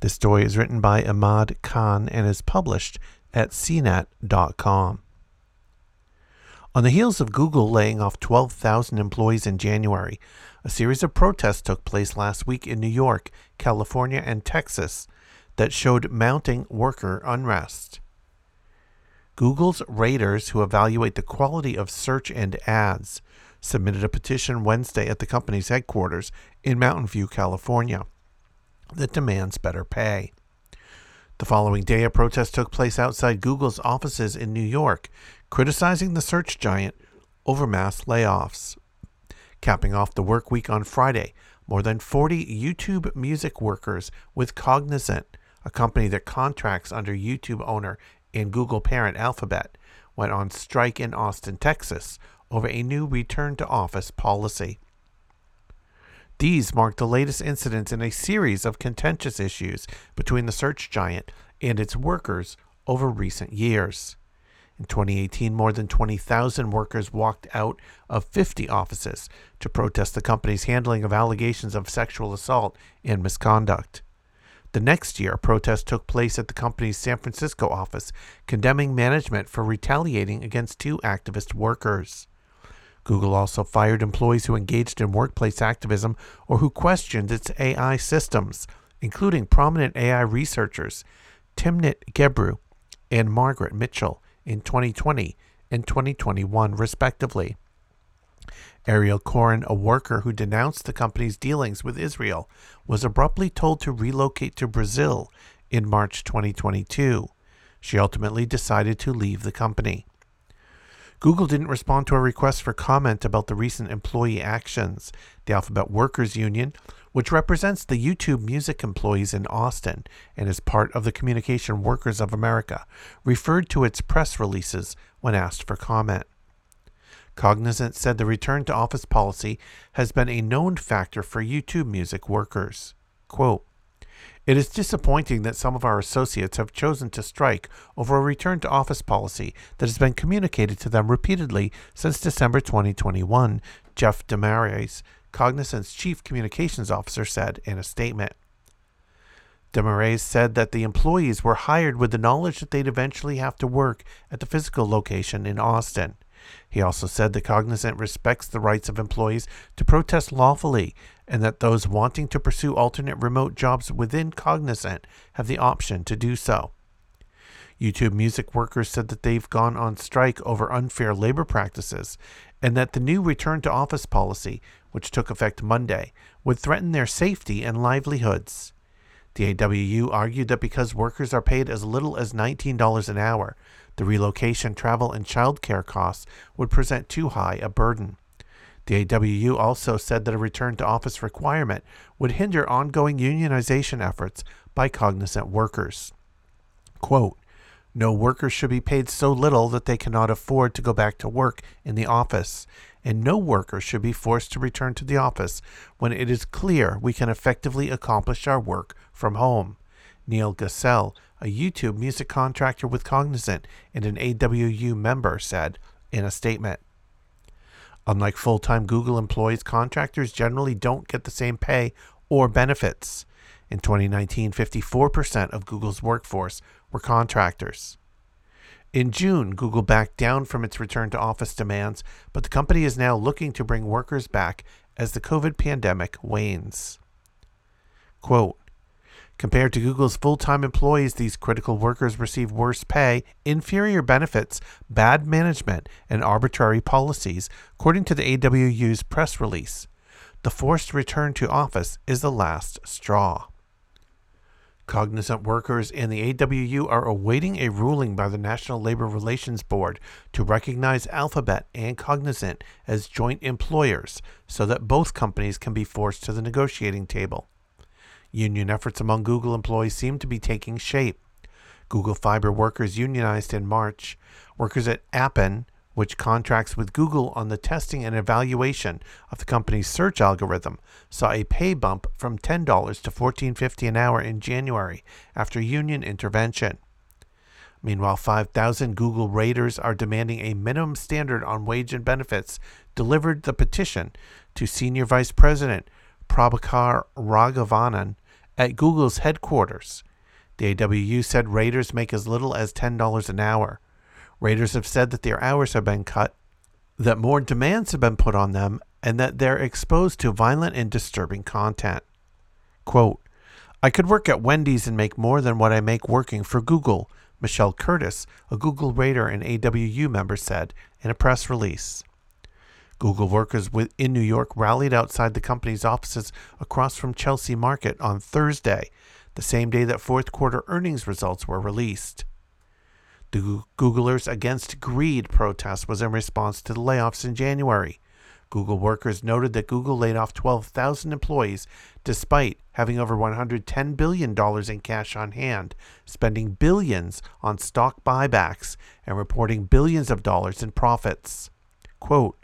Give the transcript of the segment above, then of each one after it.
This story is written by Ahmad Khan and is published at cnet.com. On the heels of Google laying off 12,000 employees in January, a series of protests took place last week in New York, California, and Texas that showed mounting worker unrest. Google's raters, who evaluate the quality of search and ads, submitted a petition Wednesday at the company's headquarters in Mountain View, California, that demands better pay. The following day, a protest took place outside Google's offices in New York, criticizing the search giant over mass layoffs. Capping off the work week on Friday, more than 40 YouTube music workers with Cognizant, a company that contracts under YouTube owner and Google parent Alphabet went on strike in Austin, Texas over a new return to office policy. These mark the latest incidents in a series of contentious issues between the search giant and its workers over recent years. In 2018, more than 20,000 workers walked out of 50 offices to protest the company's handling of allegations of sexual assault and misconduct. The next year, a protest took place at the company's San Francisco office, condemning management for retaliating against two activist workers. Google also fired employees who engaged in workplace activism or who questioned its AI systems, including prominent AI researchers Timnit Gebru and Margaret Mitchell in 2020 and 2021, respectively. Ariel Koren, a worker who denounced the company's dealings with Israel, was abruptly told to relocate to Brazil in March 2022. She ultimately decided to leave the company. Google didn't respond to a request for comment about the recent employee actions. The Alphabet Workers Union, which represents the YouTube music employees in Austin and is part of the Communication Workers of America, referred to its press releases when asked for comment. Cognizant said the return to office policy has been a known factor for YouTube music workers. Quote, it is disappointing that some of our associates have chosen to strike over a return to office policy that has been communicated to them repeatedly since December 2021, Jeff DeMarrais, Cognizant's chief communications officer, said in a statement. DeMarrais said that the employees were hired with the knowledge that they'd eventually have to work at the physical location in Austin. He also said that Cognizant respects the rights of employees to protest lawfully and that those wanting to pursue alternate remote jobs within Cognizant have the option to do so. YouTube music workers said that they've gone on strike over unfair labor practices and that the new return to office policy, which took effect Monday, would threaten their safety and livelihoods. The AWU argued that because workers are paid as little as $19 an hour, the relocation, travel, and childcare costs would present too high a burden. The AWU also said that a return to office requirement would hinder ongoing unionization efforts by cognizant workers. Quote, no workers should be paid so little that they cannot afford to go back to work in the office, and no worker should be forced to return to the office when it is clear we can effectively accomplish our work from home. Neil Gassell, a YouTube music contractor with Cognizant and an AWU member, said in a statement. Unlike full time Google employees, contractors generally don't get the same pay or benefits. In 2019, 54% of Google's workforce were contractors. In June, Google backed down from its return to office demands, but the company is now looking to bring workers back as the COVID pandemic wanes. Quote, Compared to Google's full time employees, these critical workers receive worse pay, inferior benefits, bad management, and arbitrary policies, according to the AWU's press release. The forced return to office is the last straw. Cognizant workers and the AWU are awaiting a ruling by the National Labor Relations Board to recognize Alphabet and Cognizant as joint employers so that both companies can be forced to the negotiating table. Union efforts among Google employees seem to be taking shape. Google Fiber workers unionized in March. Workers at Appen, which contracts with Google on the testing and evaluation of the company's search algorithm, saw a pay bump from $10 to $14.50 an hour in January after union intervention. Meanwhile, 5,000 Google Raters are demanding a minimum standard on wage and benefits, delivered the petition to Senior Vice President Prabhakar Raghavan at Google's headquarters. The AWU said Raters make as little as $10 an hour. Raters have said that their hours have been cut, that more demands have been put on them, and that they're exposed to violent and disturbing content. Quote, I could work at Wendy's and make more than what I make working for Google, Michelle Curtis, a Google Rater and AWU member, said in a press release. Google workers in New York rallied outside the company's offices across from Chelsea Market on Thursday, the same day that fourth quarter earnings results were released. The Googlers Against Greed protest was in response to the layoffs in January. Google workers noted that Google laid off 12,000 employees despite having over $110 billion in cash on hand, spending billions on stock buybacks, and reporting billions of dollars in profits. Quote,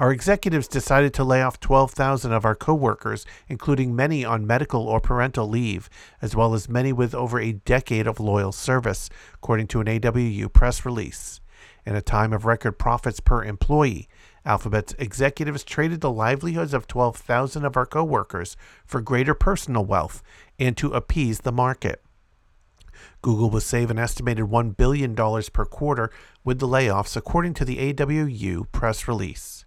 our executives decided to lay off 12,000 of our coworkers, including many on medical or parental leave, as well as many with over a decade of loyal service, according to an AWU press release. In a time of record profits per employee, Alphabet's executives traded the livelihoods of 12,000 of our coworkers for greater personal wealth and to appease the market. Google will save an estimated $1 billion per quarter with the layoffs, according to the AWU press release.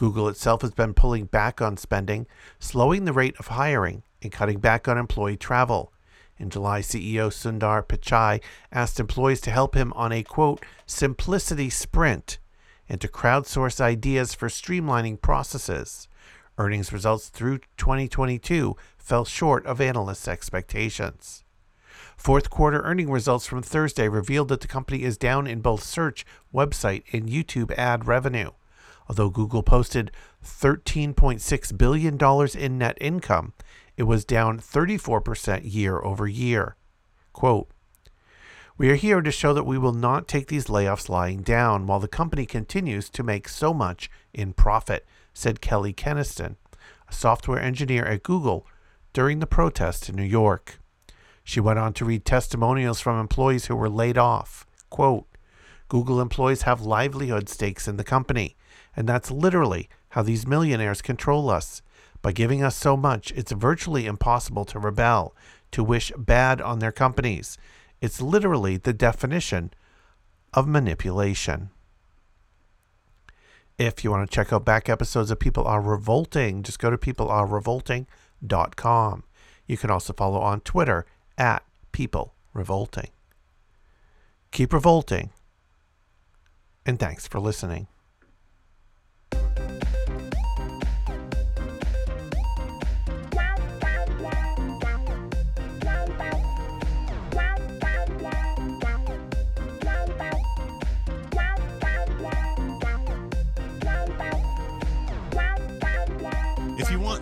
Google itself has been pulling back on spending, slowing the rate of hiring, and cutting back on employee travel. In July, CEO Sundar Pichai asked employees to help him on a quote, simplicity sprint and to crowdsource ideas for streamlining processes. Earnings results through 2022 fell short of analysts' expectations. Fourth quarter earning results from Thursday revealed that the company is down in both search, website, and YouTube ad revenue. Although Google posted $13.6 billion in net income, it was down 34% year over year. Quote, we are here to show that we will not take these layoffs lying down while the company continues to make so much in profit, said Kelly Keniston, a software engineer at Google, during the protest in New York. She went on to read testimonials from employees who were laid off. Quote, Google employees have livelihood stakes in the company. And that's literally how these millionaires control us. By giving us so much, it's virtually impossible to rebel, to wish bad on their companies. It's literally the definition of manipulation. If you want to check out back episodes of People Are Revolting, just go to peoplearerevolting.com. You can also follow on Twitter at People Revolting. Keep revolting, and thanks for listening.